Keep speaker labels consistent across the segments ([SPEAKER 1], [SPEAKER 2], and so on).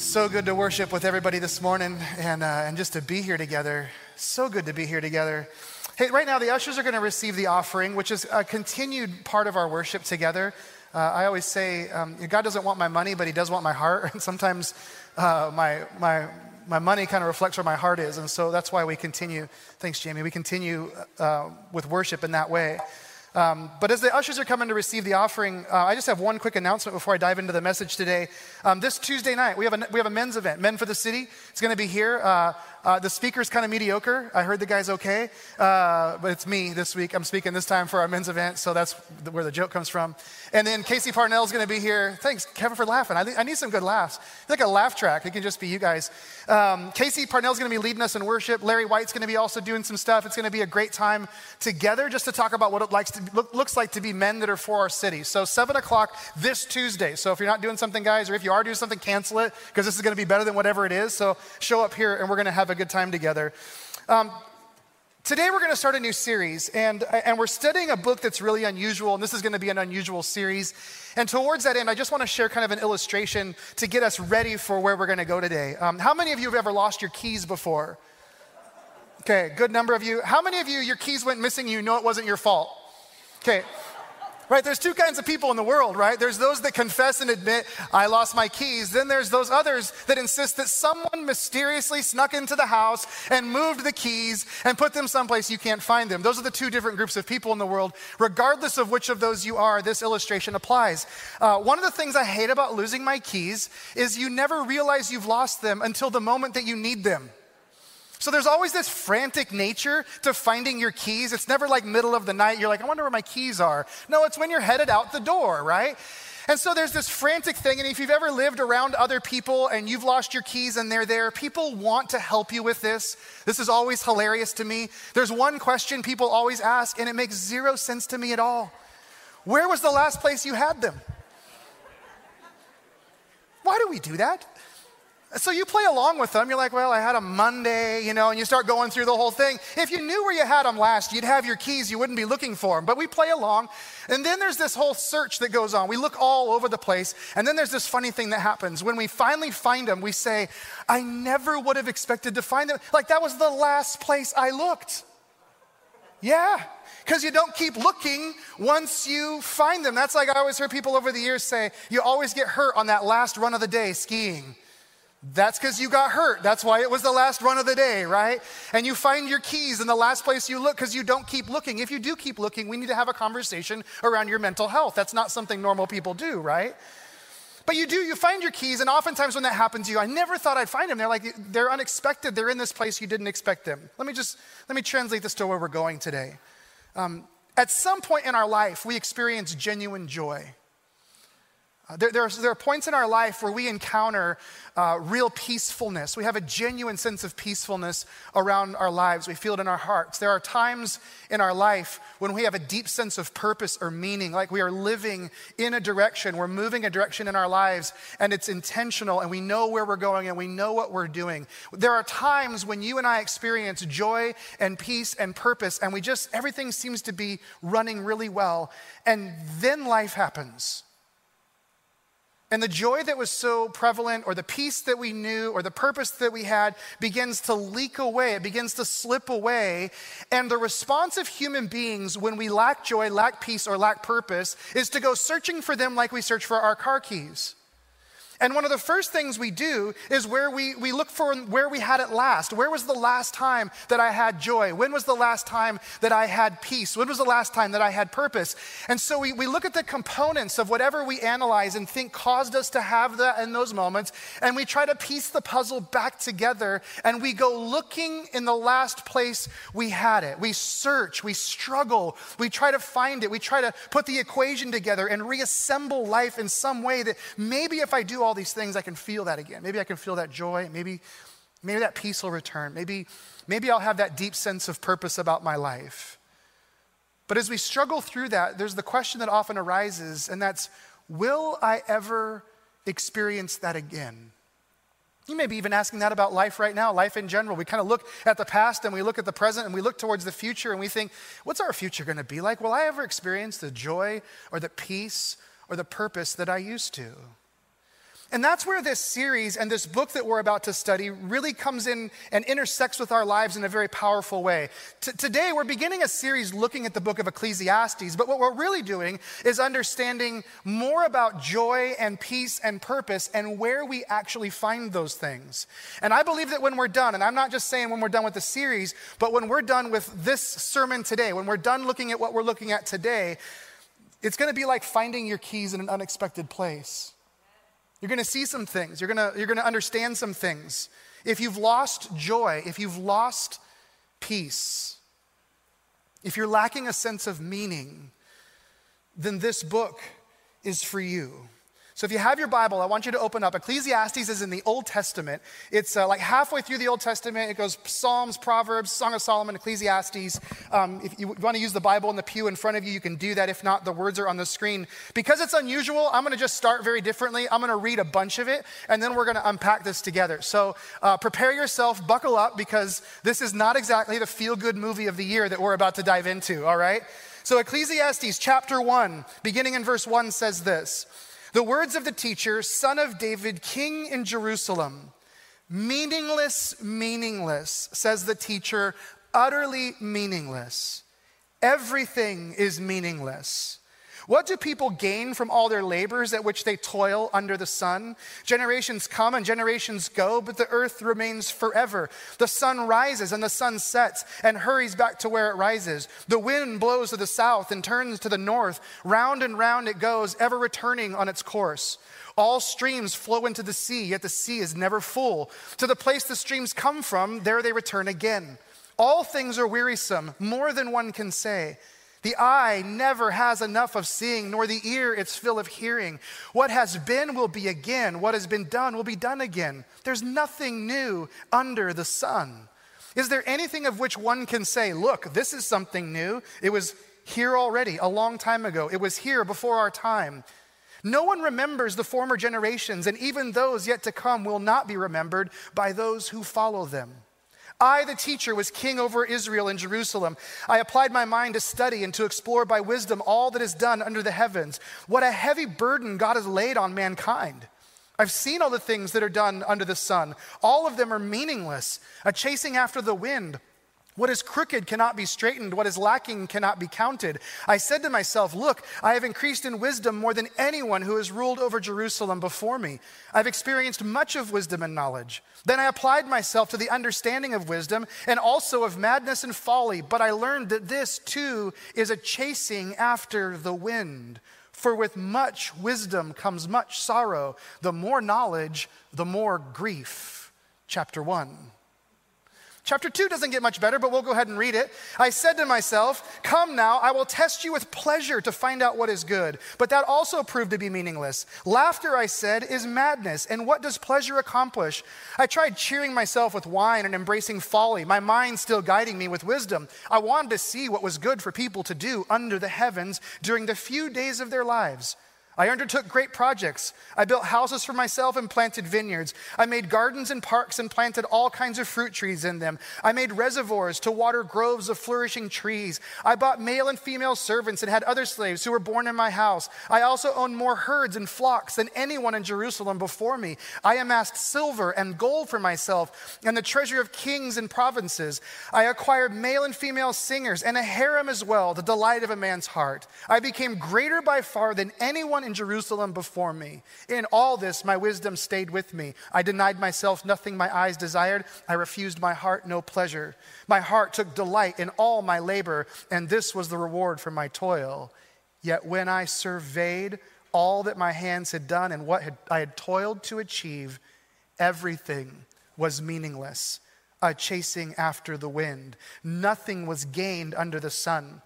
[SPEAKER 1] So good to worship with everybody this morning and, uh, and just to be here together. So good to be here together. Hey, right now, the ushers are going to receive the offering, which is a continued part of our worship together. Uh, I always say, um, God doesn't want my money, but He does want my heart. And sometimes uh, my, my, my money kind of reflects where my heart is. And so that's why we continue. Thanks, Jamie. We continue uh, with worship in that way. Um, but as the ushers are coming to receive the offering, uh, I just have one quick announcement before I dive into the message today. Um, this Tuesday night, we have, a, we have a men's event, Men for the City. It's going to be here. Uh, uh, the speaker's kind of mediocre. I heard the guy's okay, uh, but it's me this week. I'm speaking this time for our men's event, so that's where the joke comes from. And then Casey Parnell's going to be here. Thanks, Kevin, for laughing. I, I need some good laughs. It's like a laugh track. It can just be you guys. Um, Casey Parnell's going to be leading us in worship. Larry White's going to be also doing some stuff. It's going to be a great time together just to talk about what it likes to, look, looks like to be men that are for our city. So 7 o'clock this Tuesday. So if you're not doing something, guys, or if you are doing something, cancel it because this is going to be better than whatever it is. So show up here and we're going to have a good time together. Um, Today, we're going to start a new series, and, and we're studying a book that's really unusual, and this is going to be an unusual series. And towards that end, I just want to share kind of an illustration to get us ready for where we're going to go today. Um, how many of you have ever lost your keys before? Okay, good number of you. How many of you, your keys went missing, you know it wasn't your fault? Okay, right? There's two kinds of people in the world, right? There's those that confess and admit, I lost my keys. Then there's those others that insist that someone mysteriously snuck into the house and moved the keys and put them someplace you can't find them. Those are the two different groups of people in the world. Regardless of which of those you are, this illustration applies. Uh, one of the things I hate about losing my keys is you never realize you've lost them until the moment that you need them. So there's always this frantic nature to finding your keys. It's never like middle of the night, you're like, I wonder where my keys are. No, it's when you're headed out the door, right? And so there's this frantic thing. And if you've ever lived around other people and you've lost your keys and they're there, people want to help you with this. This is always hilarious to me. There's one question people always ask, and it makes zero sense to me at all Where was the last place you had them? Why do we do that? So you play along with them. You're like, well, I had a Monday, you know, and you start going through the whole thing. If you knew where you had them last, you'd have your keys, you wouldn't be looking for them. But we play along. And then there's this whole search that goes on. We look all over the place. And then there's this funny thing that happens. When we finally find them, we say, I never would have expected to find them. Like that was the last place I looked. Yeah, because you don't keep looking once you find them. That's like I always heard people over the years say, you always get hurt on that last run of the day skiing. That's because you got hurt. That's why it was the last run of the day, right? And you find your keys in the last place you look because you don't keep looking. If you do keep looking, we need to have a conversation around your mental health. That's not something normal people do, right? But you do, you find your keys, and oftentimes when that happens to you, I never thought I'd find them. They're like, they're unexpected. They're in this place you didn't expect them. Let me just, let me translate this to where we're going today. Um, at some point in our life, we experience genuine joy. Uh, there, there, are, there, are, points in our life where we encounter uh, real peacefulness. We have a genuine sense of peacefulness around our lives. We feel it in our hearts. There are times in our life when we have a deep sense of purpose or meaning, like we are living in a direction, we're moving a direction in our lives, and it's intentional, and we know where we're going and we know what we're doing. There are times when you and I experience joy and peace and purpose, and we just, everything seems to be running really well, and then life happens and the joy that was so prevalent, or the peace that we knew, or the purpose that we had begins to leak away. It begins to slip away. And the response of human beings when we lack joy, lack peace, or lack purpose is to go searching for them like we search for our car keys. And one of the first things we do is where we, we look for where we had it last. Where was the last time that I had joy? When was the last time that I had peace? When was the last time that I had purpose? And so we, we look at the components of whatever we analyze and think caused us to have that in those moments, and we try to piece the puzzle back together, and we go looking in the last place we had it. We search, we struggle, we try to find it, we try to put the equation together and reassemble life in some way that maybe if I do all all these things, I can feel that again. Maybe I can feel that joy. Maybe, maybe that peace will return. Maybe, maybe I'll have that deep sense of purpose about my life. But as we struggle through that, there's the question that often arises, and that's will I ever experience that again? You may be even asking that about life right now, life in general. We kind of look at the past and we look at the present and we look towards the future and we think, what's our future going to be like? Will I ever experience the joy or the peace or the purpose that I used to? And that's where this series and this book that we're about to study really comes in and intersects with our lives in a very powerful way. T- today, we're beginning a series looking at the book of Ecclesiastes, but what we're really doing is understanding more about joy and peace and purpose and where we actually find those things. And I believe that when we're done, and I'm not just saying when we're done with the series, but when we're done with this sermon today, when we're done looking at what we're looking at today, it's going to be like finding your keys in an unexpected place. You're going to see some things. You're going to, you're to understand some things. If you've lost joy, if you've lost peace, if you're lacking a sense of meaning, then this book is for you. So if you have your Bible, I want you to open up. Ecclesiastes is in the Old Testament. It's uh, like halfway through the Old Testament. It goes Psalms, Proverbs, Song of Solomon, Ecclesiastes. Um, if you want to use the Bible in the pew in front of you, you can do that. If not, the words are on the screen. Because it's unusual, I'm going to just start very differently. I'm going to read a bunch of it, and then we're going to unpack this together. So uh, prepare yourself, buckle up, because this is not exactly the feel good movie of the year that we're about to dive into, all right? So Ecclesiastes chapter 1, beginning in verse 1, says this. The words of the teacher, son of David, king in Jerusalem. Meaningless, meaningless, says the teacher, utterly meaningless. Everything is meaningless. What do people gain from all their labors at which they toil under the sun? Generations come and generations go, but the earth remains forever. The sun rises and the sun sets and hurries back to where it rises. The wind blows to the south and turns to the north. Round and round it goes, ever returning on its course. All streams flow into the sea, yet the sea is never full. To the place the streams come from, there they return again. All things are wearisome, more than one can say. The eye never has enough of seeing, nor the ear its fill of hearing. What has been will be again. What has been done will be done again. There's nothing new under the sun. Is there anything of which one can say, Look, this is something new? It was here already, a long time ago. It was here before our time. No one remembers the former generations, and even those yet to come will not be remembered by those who follow them. I, the teacher, was king over Israel in Jerusalem. I applied my mind to study and to explore by wisdom all that is done under the heavens. What a heavy burden God has laid on mankind. I've seen all the things that are done under the sun. All of them are meaningless, a chasing after the wind what is crooked cannot be straightened. What is lacking cannot be counted. I said to myself, Look, I have increased in wisdom more than anyone who has ruled over Jerusalem before me. I've experienced much of wisdom and knowledge. Then I applied myself to the understanding of wisdom and also of madness and folly. But I learned that this too is a chasing after the wind. For with much wisdom comes much sorrow. The more knowledge, the more grief. Chapter 1. Chapter 2 doesn't get much better, but we'll go ahead and read it. I said to myself, Come now, I will test you with pleasure to find out what is good. But that also proved to be meaningless. Laughter, I said, is madness. And what does pleasure accomplish? I tried cheering myself with wine and embracing folly, my mind still guiding me with wisdom. I wanted to see what was good for people to do under the heavens during the few days of their lives. I undertook great projects. I built houses for myself and planted vineyards. I made gardens and parks and planted all kinds of fruit trees in them. I made reservoirs to water groves of flourishing trees. I bought male and female servants and had other slaves who were born in my house. I also owned more herds and flocks than anyone in Jerusalem before me. I amassed silver and gold for myself and the treasure of kings and provinces. I acquired male and female singers and a harem as well, the delight of a man's heart. I became greater by far than anyone in Jerusalem before me. In all this, my wisdom stayed with me. I denied myself nothing my eyes desired. I refused my heart no pleasure. My heart took delight in all my labor, and this was the reward for my toil. Yet when I surveyed all that my hands had done and what had, I had toiled to achieve, everything was meaningless, a chasing after the wind. Nothing was gained under the sun.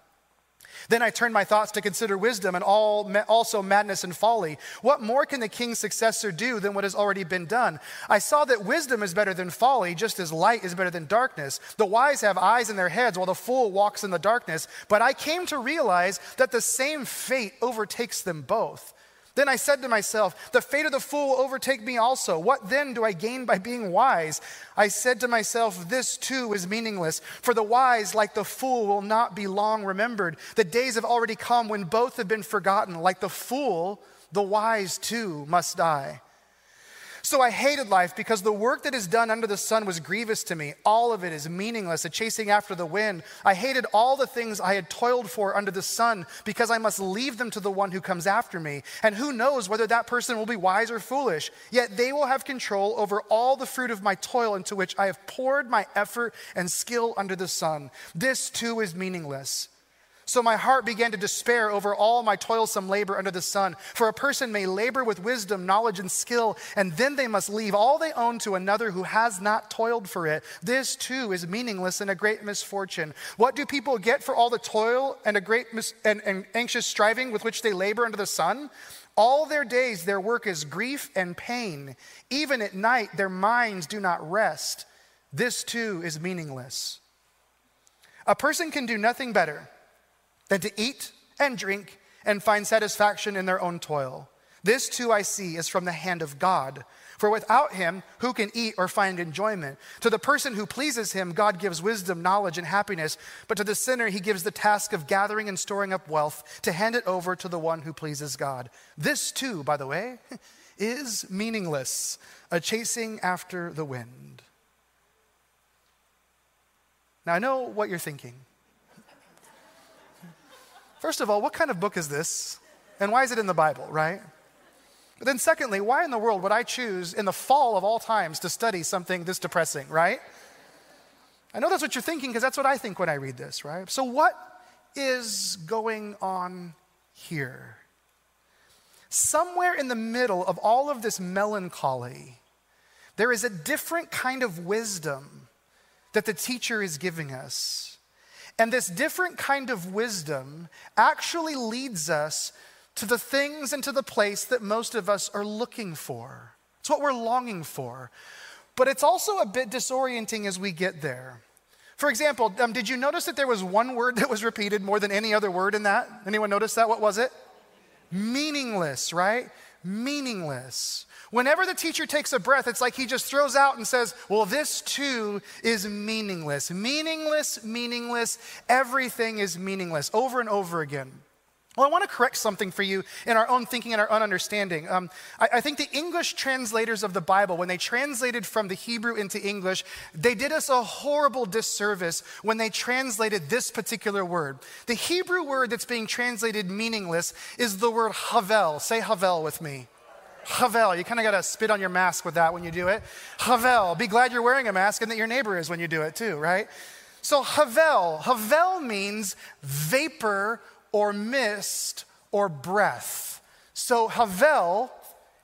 [SPEAKER 1] Then I turned my thoughts to consider wisdom and all, also madness and folly. What more can the king's successor do than what has already been done? I saw that wisdom is better than folly, just as light is better than darkness. The wise have eyes in their heads, while the fool walks in the darkness. But I came to realize that the same fate overtakes them both. Then I said to myself, The fate of the fool will overtake me also. What then do I gain by being wise? I said to myself, This too is meaningless, for the wise, like the fool, will not be long remembered. The days have already come when both have been forgotten. Like the fool, the wise too must die. So I hated life because the work that is done under the sun was grievous to me. All of it is meaningless, a chasing after the wind. I hated all the things I had toiled for under the sun because I must leave them to the one who comes after me. And who knows whether that person will be wise or foolish. Yet they will have control over all the fruit of my toil into which I have poured my effort and skill under the sun. This too is meaningless. So my heart began to despair over all my toilsome labor under the sun. For a person may labor with wisdom, knowledge, and skill, and then they must leave all they own to another who has not toiled for it. This too is meaningless and a great misfortune. What do people get for all the toil and a great mis- and, and anxious striving with which they labor under the sun? All their days, their work is grief and pain. Even at night, their minds do not rest. This too is meaningless. A person can do nothing better than to eat and drink and find satisfaction in their own toil. This too I see is from the hand of God. For without him, who can eat or find enjoyment? To the person who pleases him, God gives wisdom, knowledge, and happiness. But to the sinner, he gives the task of gathering and storing up wealth to hand it over to the one who pleases God. This too, by the way, is meaningless, a chasing after the wind. Now, I know what you're thinking. First of all, what kind of book is this? And why is it in the Bible, right? But then, secondly, why in the world would I choose in the fall of all times to study something this depressing, right? I know that's what you're thinking because that's what I think when I read this, right? So, what is going on here? Somewhere in the middle of all of this melancholy, there is a different kind of wisdom that the teacher is giving us. And this different kind of wisdom actually leads us to the things and to the place that most of us are looking for. It's what we're longing for. But it's also a bit disorienting as we get there. For example, um, did you notice that there was one word that was repeated more than any other word in that? Anyone notice that? What was it? Meaningless, right? Meaningless. Whenever the teacher takes a breath, it's like he just throws out and says, Well, this too is meaningless. Meaningless, meaningless. Everything is meaningless over and over again. Well, I want to correct something for you in our own thinking and our own understanding. Um, I, I, think the English translators of the Bible, when they translated from the Hebrew into English, they did us a horrible disservice when they translated this particular word. The Hebrew word that's being translated meaningless is the word havel. Say havel with me. Havel. You kind of got to spit on your mask with that when you do it. Havel. Be glad you're wearing a mask and that your neighbor is when you do it too, right? So Havel. Havel means vapor or mist or breath. So Havel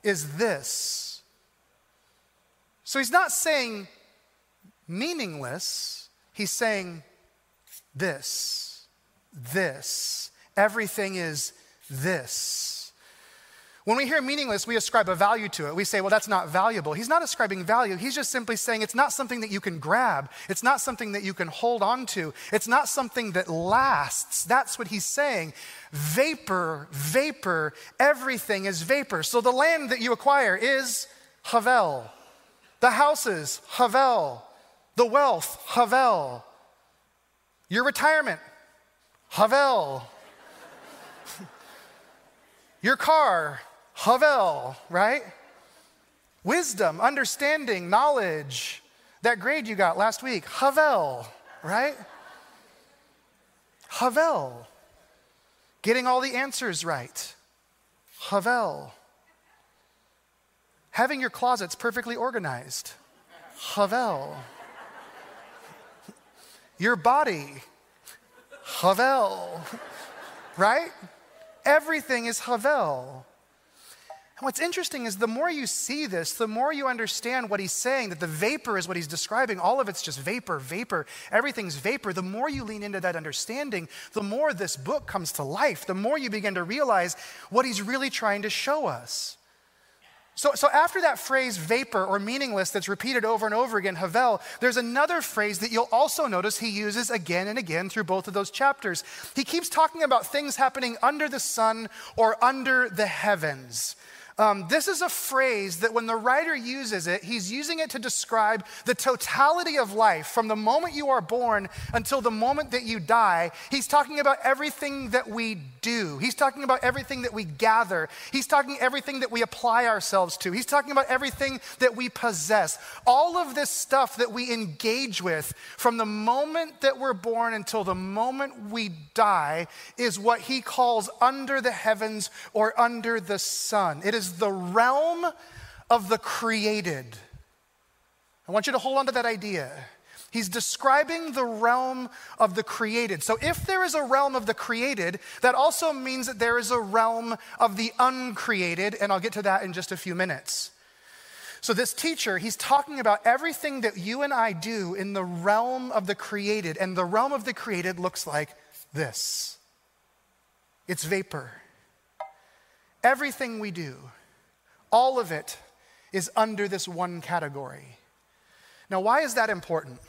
[SPEAKER 1] is this. So he's not saying meaningless, he's saying this, this. Everything is this. When we hear meaningless, we ascribe a value to it. We say, well, that's not valuable. He's not ascribing value. He's just simply saying it's not something that you can grab. It's not something that you can hold on to. It's not something that lasts. That's what he's saying. Vapor, vapor, everything is vapor. So the land that you acquire is Havel. The houses, Havel. The wealth, Havel. Your retirement, Havel. Your car, Havel, right? Wisdom, understanding, knowledge. That grade you got last week, Havel, right? Havel. Getting all the answers right, Havel. Having your closets perfectly organized, Havel. Your body, Havel, right? Everything is Havel. What's interesting is the more you see this, the more you understand what he's saying, that the vapor is what he's describing. All of it's just vapor, vapor. Everything's vapor. The more you lean into that understanding, the more this book comes to life, the more you begin to realize what he's really trying to show us. So, so after that phrase vapor or meaningless that's repeated over and over again, Havel, there's another phrase that you'll also notice he uses again and again through both of those chapters. He keeps talking about things happening under the sun or under the heavens. Um, this is a phrase that when the writer uses it, he's using it to describe the totality of life from the moment you are born until the moment that you die. He's talking about everything that we do. He's talking about everything that we gather. He's talking everything that we apply ourselves to. He's talking about everything that we possess. All of this stuff that we engage with from the moment that we're born until the moment we die is what he calls under the heavens or under the sun. It is is the realm of the created. I want you to hold on to that idea. He's describing the realm of the created. So, if there is a realm of the created, that also means that there is a realm of the uncreated, and I'll get to that in just a few minutes. So, this teacher, he's talking about everything that you and I do in the realm of the created, and the realm of the created looks like this it's vapor. Everything we do, all of it, is under this one category. Now, why is that important?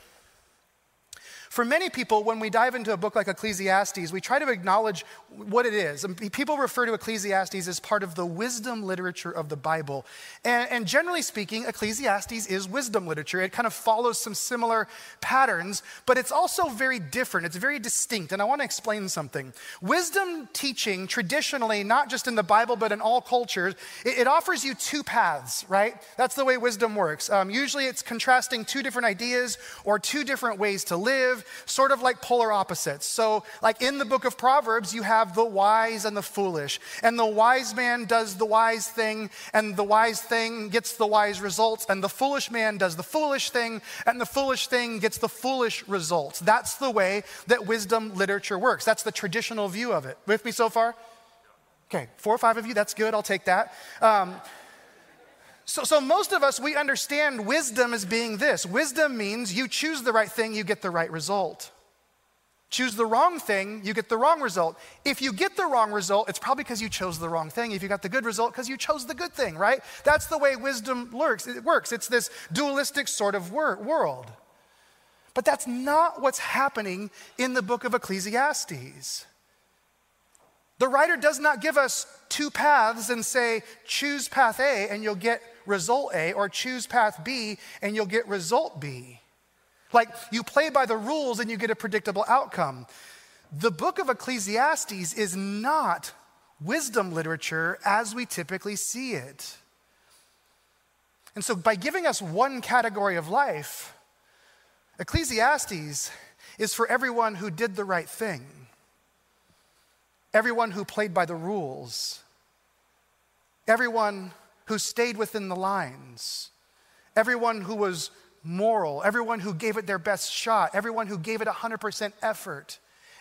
[SPEAKER 1] For many people, when we dive into a book like Ecclesiastes, we try to acknowledge what it is. And people refer to Ecclesiastes as part of the wisdom literature of the Bible. And, and, generally speaking, Ecclesiastes is wisdom literature. It kind of follows some similar patterns, but it's also very different. It's very distinct. And I want to explain something. Wisdom teaching, traditionally, not just in the Bible, but in all cultures, it, it offers you two paths, right? That's the way wisdom works. Um, usually it's contrasting two different ideas or two different ways to live sort of like polar opposites. So, like in the book of Proverbs, you have the wise and the foolish. And the wise man does the wise thing, and the wise thing gets the wise results. And the foolish man does the foolish thing, and the foolish thing gets the foolish results. That's the way that wisdom literature works. That's the traditional view of it. With me so far? Okay, four or five of you, that's good. I'll take that. Um, so, so most of us, we understand wisdom as being this wisdom means you choose the right thing, you get the right result. Choose the wrong thing, you get the wrong result. If you get the wrong result, it's probably because you chose the wrong thing. If you got the good result, because you chose the good thing, right? That's the way wisdom works. It works. It's this dualistic sort of wor- world. But that's not what's happening in the book of Ecclesiastes. The writer does not give us two paths and say, choose path A and you'll get result A, or choose path B and you'll get result B. Like you play by the rules and you get a predictable outcome. The book of Ecclesiastes is not wisdom literature as we typically see it. And so, by giving us one category of life, Ecclesiastes is for everyone who did the right thing, everyone who played by the rules, everyone who stayed within the lines, everyone who was moral, everyone who gave it their best shot, everyone who gave it 100% effort,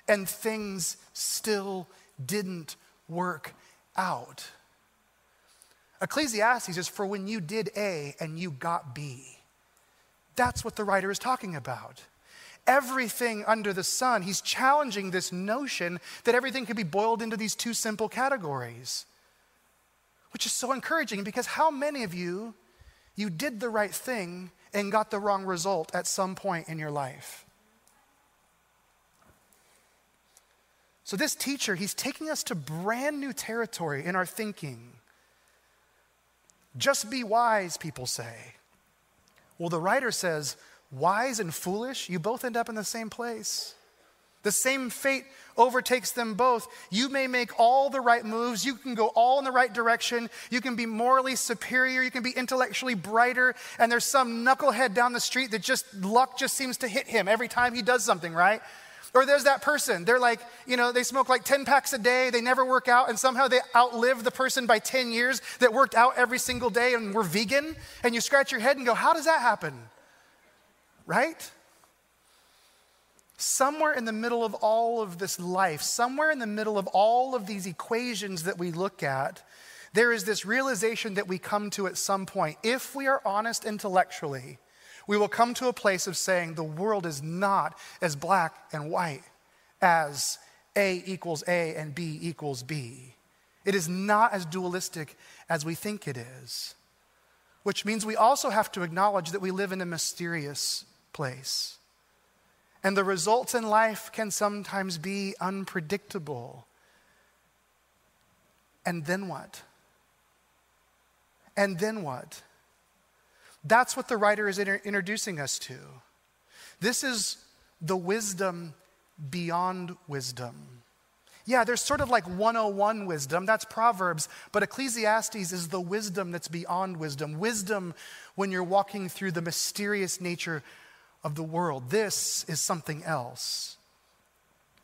[SPEAKER 1] and things still didn't work out. Ecclesiastes is for when you did A and you got B. That's what the writer is talking about. Everything under the sun, he's challenging this notion that everything could be boiled into these two simple categories which is so encouraging because how many of you you did the right thing and got the wrong result at some point in your life? So this teacher, he's taking us to brand new territory in our thinking. Just be wise, people say. Well, the writer says, wise and foolish, you both end up in the same place. The same fate overtakes them both. You may make all the right moves. You can go all in the right direction. You can be morally superior. You can be intellectually brighter. And there's some knucklehead down the street that just luck just seems to hit him every time he does something, right? Or there's that person. They're like, you know, they smoke like 10 packs a day. They never work out. And somehow they outlive the person by 10 years that worked out every single day and were vegan. And you scratch your head and go, how does that happen? Right? Somewhere in the middle of all of this life, somewhere in the middle of all of these equations that we look at, there is this realization that we come to at some point. If we are honest intellectually, we will come to a place of saying the world is not as black and white as A equals A and B equals B. It is not as dualistic as we think it is, which means we also have to acknowledge that we live in a mysterious place. And the results in life can sometimes be unpredictable. And then what? And then what? That's what the writer is inter- introducing us to. This is the wisdom beyond wisdom. Yeah, there's sort of like 101 wisdom, that's Proverbs, but Ecclesiastes is the wisdom that's beyond wisdom. Wisdom when you're walking through the mysterious nature of the world. This is something else.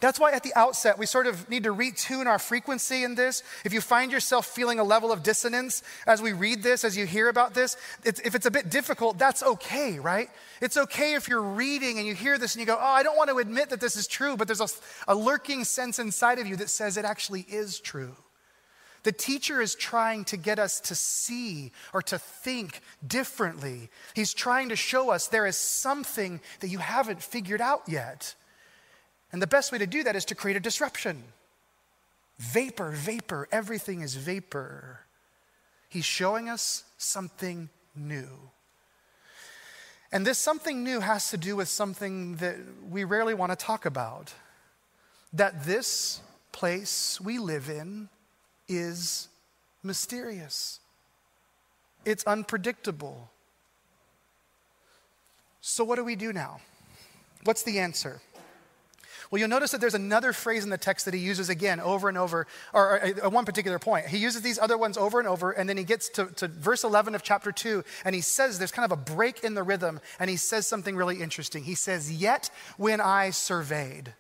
[SPEAKER 1] That's why at the outset, we sort of need to retune our frequency in this. If you find yourself feeling a level of dissonance as we read this, as you hear about this, it's, if it's a bit difficult, that's okay, right? It's okay if you're reading and you hear this and you go, oh, I don't want to admit that this is true, but there's a, a lurking sense inside of you that says it actually is true. The teacher is trying to get us to see or to think differently. He's trying to show us there is something that you haven't figured out yet. And the best way to do that is to create a disruption. Vapor, vapor, everything is vapor. He's showing us something new. And this something new has to do with something that we rarely want to talk about that this place we live in is mysterious, it's unpredictable. So, what do we do now? What's the answer? Well, you'll notice that there's another phrase in the text that he uses again over and over, or, uh, at one particular point. He uses these other ones over and over, and then he gets to, to verse 11 of chapter 2, and he says there's kind of a break in the rhythm, and he says something really interesting. He says, Yet when I surveyed,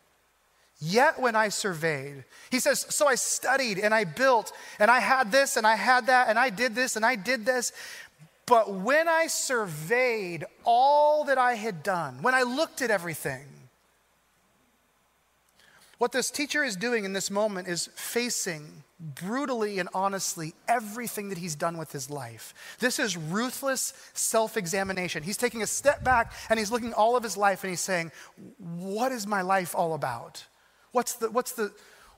[SPEAKER 1] Yet when I surveyed, he says, So I studied and I built and I had this and I had that and I did this and I did this. But when I surveyed all that I had done, when I looked at everything, what this teacher is doing in this moment is facing brutally and honestly everything that he's done with his life. This is ruthless self examination. He's taking a step back and he's looking all of his life and he's saying, What is my life all about? What's the, what's the,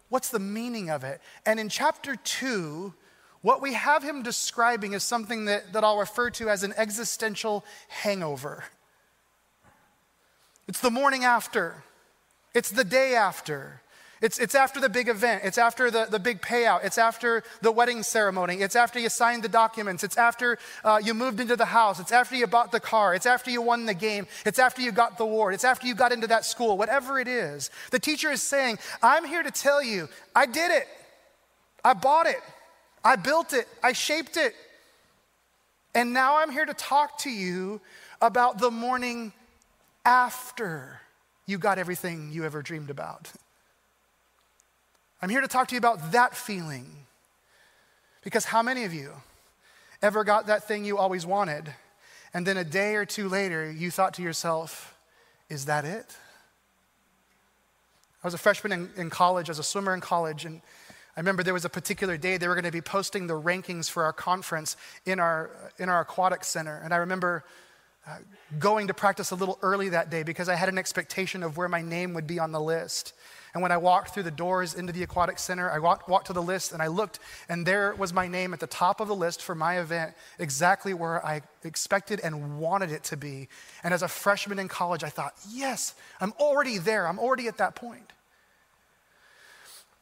[SPEAKER 1] what's the meaning of it? And in chapter two, what we have him describing is something that, that I'll refer to as an existential hangover. It's the morning after. It's the day after. It's, it's after the big event. It's after the, the big payout. It's after the wedding ceremony. It's after you signed the documents. It's after uh, you moved into the house. It's after you bought the car. It's after you won the game. It's after you got the award. It's after you got into that school. Whatever it is. The teacher is saying, I'm here to tell you, I did it. I bought it. I built it. I shaped it. And now I'm here to talk to you about the morning after you got everything you ever dreamed about. I'm here to talk to you about that feeling. Because how many of you ever got that thing you always wanted, and then a day or two later, you thought to yourself, is that it? I was a freshman in, in college, I was a swimmer in college, and I remember there was a particular day they were going to be posting the rankings for our conference in our, in our aquatic center. And I remember uh, going to practice a little early that day because I had an expectation of where my name would be on the list. And when I walked through the doors into the aquatic center, I walked, walked to the list and I looked, and there was my name at the top of the list for my event, exactly where I expected and wanted it to be. And as a freshman in college, I thought, yes, I'm already there. I'm already at that point.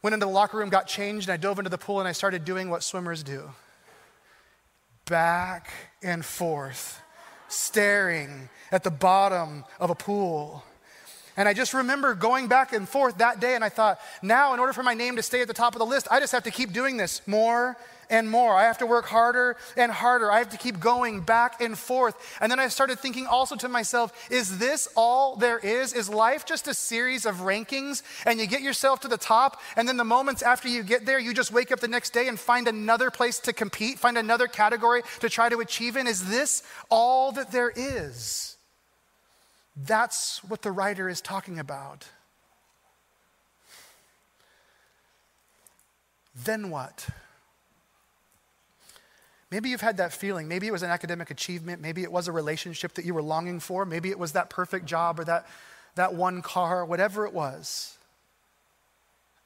[SPEAKER 1] Went into the locker room, got changed, and I dove into the pool and I started doing what swimmers do back and forth staring at the bottom of a pool. And I just remember going back and forth that day, and I thought, now, in order for my name to stay at the top of the list, I just have to keep doing this more and more. I have to work harder and harder. I have to keep going back and forth. And then I started thinking also to myself, is this all there is? Is life just a series of rankings and you get yourself to the top, and then the moments after you get there, you just wake up the next day and find another place to compete, find another category to try to achieve in? Is this all that there is? That's what the writer is talking about. Then what? Maybe you've had that feeling. Maybe it was an academic achievement. Maybe it was a relationship that you were longing for. Maybe it was that perfect job or that, that one car, whatever it was.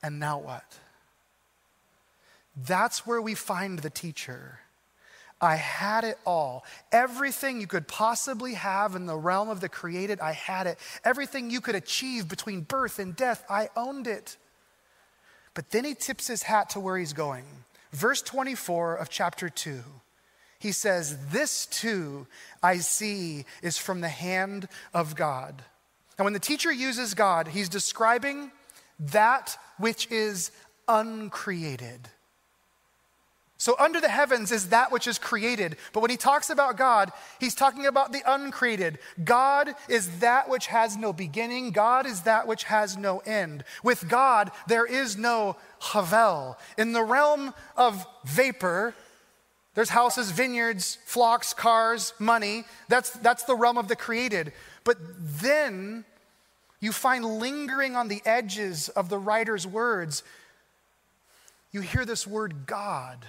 [SPEAKER 1] And now what? That's where we find the teacher. I had it all. Everything you could possibly have in the realm of the created, I had it. Everything you could achieve between birth and death, I owned it. But then he tips his hat to where he's going. Verse 24 of chapter 2, he says, This too I see is from the hand of God. And when the teacher uses God, he's describing that which is uncreated. So, under the heavens is that which is created. But when he talks about God, he's talking about the uncreated. God is that which has no beginning, God is that which has no end. With God, there is no havel. In the realm of vapor, there's houses, vineyards, flocks, cars, money. That's, that's the realm of the created. But then you find lingering on the edges of the writer's words, you hear this word God.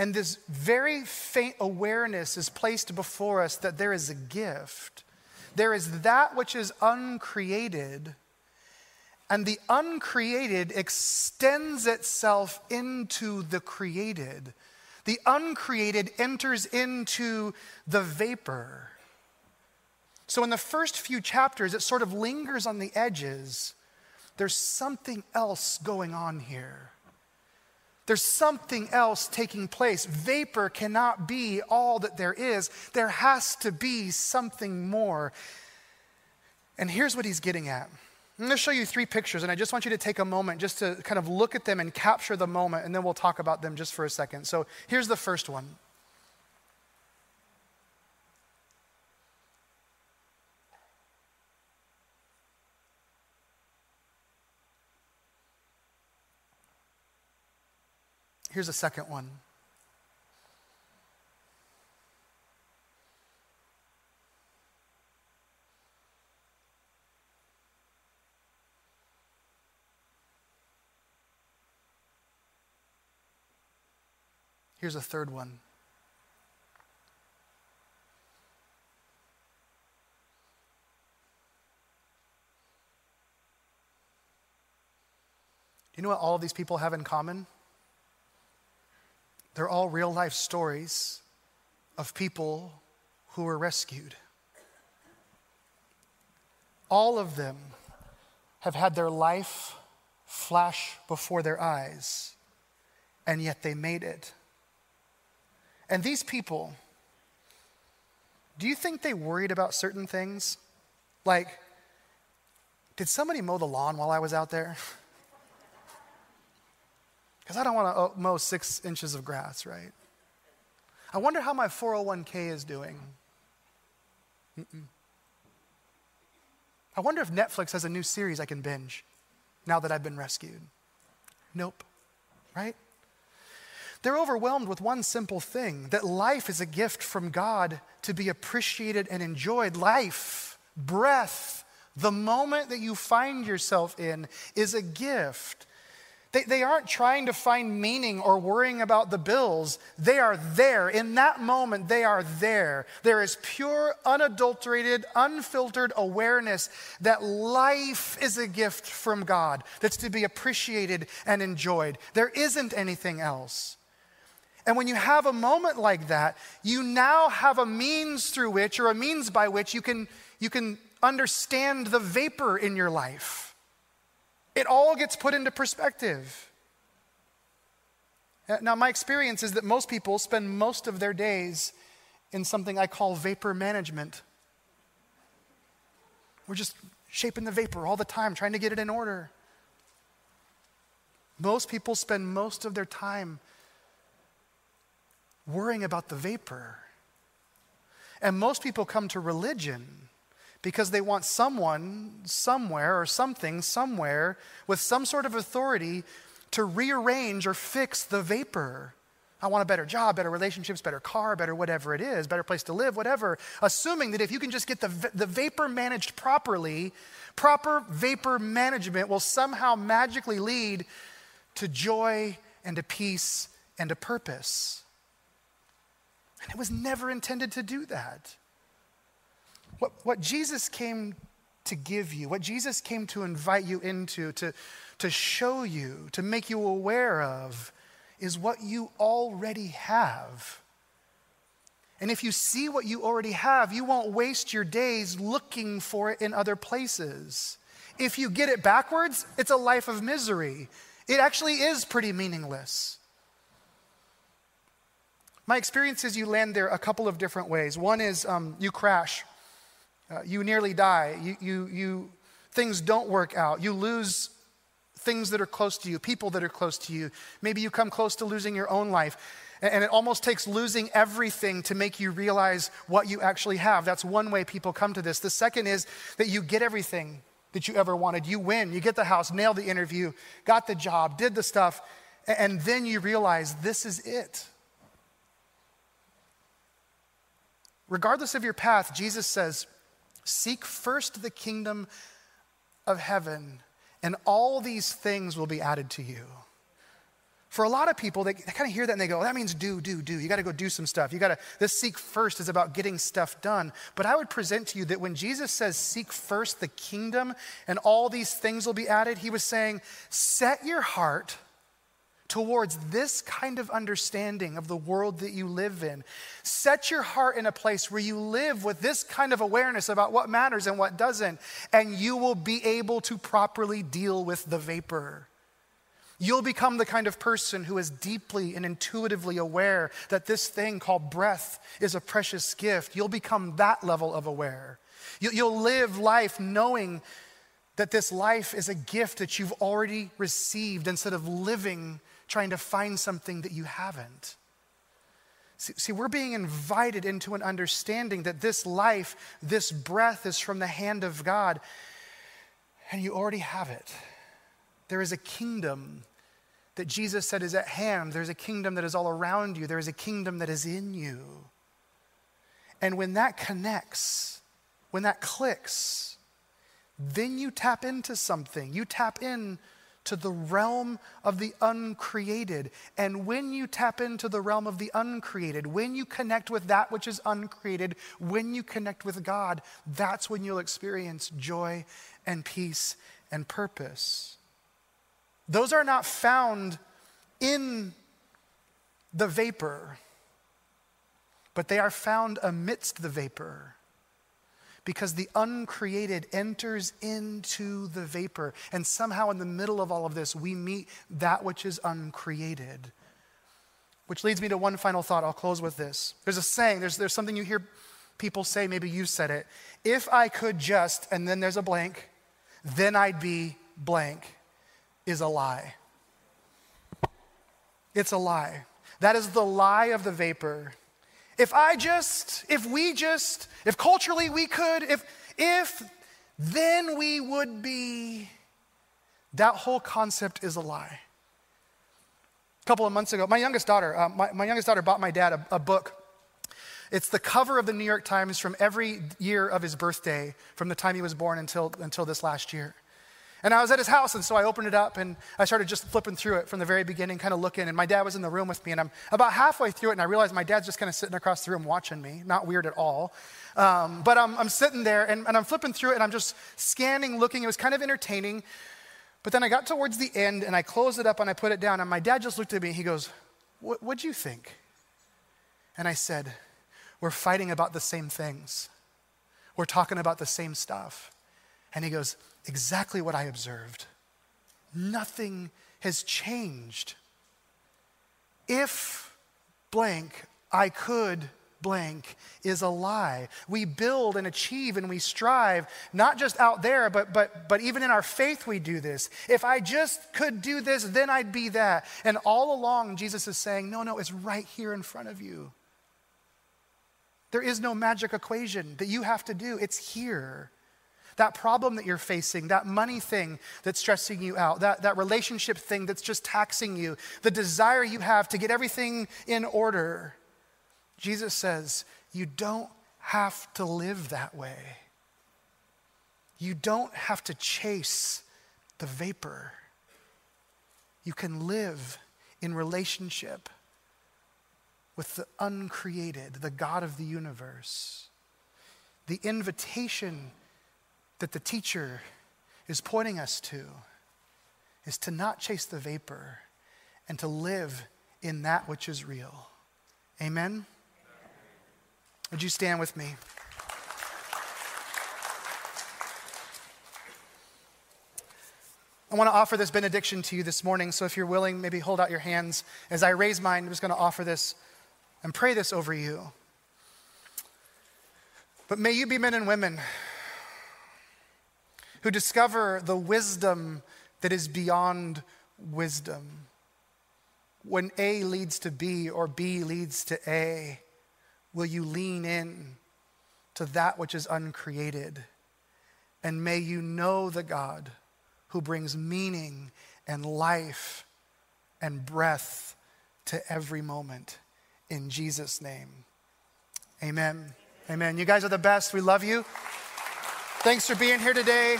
[SPEAKER 1] And this very faint awareness is placed before us that there is a gift. There is that which is uncreated, and the uncreated extends itself into the created. The uncreated enters into the vapor. So, in the first few chapters, it sort of lingers on the edges. There's something else going on here. There's something else taking place. Vapor cannot be all that there is, there has to be something more. And here's what he's getting at. I'm going to show you three pictures, and I just want you to take a moment just to kind of look at them and capture the moment, and then we'll talk about them just for a second. So here's the first one. Here's a second one. Here's a third one. You know what all of these people have in common? They're all real life stories of people who were rescued. All of them have had their life flash before their eyes, and yet they made it. And these people, do you think they worried about certain things? Like, did somebody mow the lawn while I was out there? Because I don't want to mow six inches of grass, right? I wonder how my 401k is doing. Mm-mm. I wonder if Netflix has a new series I can binge now that I've been rescued. Nope, right? They're overwhelmed with one simple thing that life is a gift from God to be appreciated and enjoyed. Life, breath, the moment that you find yourself in is a gift. They, they aren't trying to find meaning or worrying about the bills. They are there. In that moment, they are there. There is pure, unadulterated, unfiltered awareness that life is a gift from God that's to be appreciated and enjoyed. There isn't anything else. And when you have a moment like that, you now have a means through which, or a means by which, you can, you can understand the vapor in your life. It all gets put into perspective. Uh, now, my experience is that most people spend most of their days in something I call vapor management. We're just shaping the vapor all the time, trying to get it in order. Most people spend most of their time worrying about the vapor. And most people come to religion because they want someone somewhere or something somewhere with some sort of authority to rearrange or fix the vapor. I want a better job, better relationships, better car, better whatever it is, better place to live, whatever. Assuming that if you can just get the, the vapor managed properly, proper vapor management will somehow magically lead to joy and to peace and to purpose. And it was never intended to do that. What, what Jesus came to give you, what Jesus came to invite you into, to, to show you, to make you aware of, is what you already have. And if you see what you already have, you won't waste your days looking for it in other places. If you get it backwards, it's a life of misery. It actually is pretty meaningless. My experience is you land there a couple of different ways. One is um, you crash, uh, you nearly die, you, you, you, things don't work out, you lose things that are close to you, people that are close to you. Maybe you come close to losing your own life. And it almost takes losing everything to make you realize what you actually have. That's one way people come to this. The second is that you get everything that you ever wanted. You win, you get the house, nailed the interview, got the job, did the stuff, and then you realize this is it. Regardless of your path, Jesus says, Seek first the kingdom of heaven, and all these things will be added to you. For a lot of people, they, they kind of hear that and they go, that means do, do, do. You got to go do some stuff. You got to, this seek first is about getting stuff done. But I would present to you that when Jesus says seek first the kingdom and all these things will be added, he was saying, set your heart towards this kind of understanding of the world that you live in. Set your heart in a place where you live with this kind of awareness about what matters and what doesn't, and you will be able to properly deal with the vapor. You'll become the kind of person who is deeply and intuitively aware that this thing called breath is a precious gift. You'll become that level of aware. You'll live life knowing that this life is a gift that you've already received instead of living trying to find something that you haven't. See, we're being invited into an understanding that this life, this breath is from the hand of God, and you already have it. There is a kingdom that Jesus said is at hand. There's a kingdom that is all around you, there is a kingdom that is in you. And when that connects, when that clicks, then you tap into something. You tap in to the realm of the uncreated. And when you tap into the realm of the uncreated, when you connect with that which is uncreated, when you connect with God, that's when you'll experience joy and peace and purpose. Those are not found in the vapor, but they are found amidst the vapor because the uncreated enters into the vapor. And somehow, in the middle of all of this, we meet that which is uncreated. Which leads me to one final thought. I'll close with this. There's a saying, there's, there's something you hear people say, maybe you said it. If I could just, and then there's a blank, then I'd be blank is a lie. It's a lie. That is the lie of the vapor. If I just, if we just, if culturally we could, if, if, then we would be. That whole concept is a lie. A couple of months ago, my youngest daughter, uh, my, my, youngest daughter bought my dad a, a book. It's the cover of the New York Times from every year of his birthday, from the time he was born until, until this last year. And I was at his house, and so I opened it up and I started just flipping through it from the very beginning, kind of looking. And my dad was in the room with me, and I'm about halfway through it, and I realized my dad's just kind of sitting across the room watching me. Not weird at all. Um, but I'm, I'm, sitting there, and, and I'm flipping through it, and I'm just scanning, looking. It was kind of entertaining. But then I got towards the end, and I closed it up and I put it down, and my dad just looked at me, and he goes, What'd you think? And I said, We're fighting about the same things, we're talking about the same stuff. And he goes, exactly what I observed. Nothing has changed. If blank, I could blank is a lie. We build and achieve and we strive, not just out there, but, but, but even in our faith, we do this. If I just could do this, then I'd be that. And all along, Jesus is saying, no, no, it's right here in front of you. There is no magic equation that you have to do, it's here that problem that you're facing, that money thing that's stressing you out, that, that relationship thing that's just taxing you, the desire you have to get everything in order. Jesus says, you don't have to live that way. You don't have to chase the vapor. You can live in relationship with the uncreated, the God of the universe. The invitation that the teacher is pointing us to is to not chase the vapor and to live in that which is real. Amen? Would you stand with me? I want to offer this benediction to you this morning. So if you're willing, maybe hold out your hands. As I raise mine, I'm just going to offer this and pray this over you. But may you be men and women who discover the wisdom that is beyond wisdom. When A leads to B or B leads to A, will you lean in to that which is uncreated? And may you know the God who brings meaning and life and breath to every moment. In Jesus' name, amen. Amen. You guys are the best. We love you. Thanks for being here today.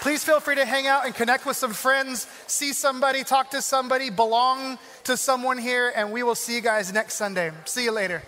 [SPEAKER 1] Please feel free to hang out and connect with some friends, see somebody, talk to somebody, belong to someone here, and we will see you guys next Sunday. See you later.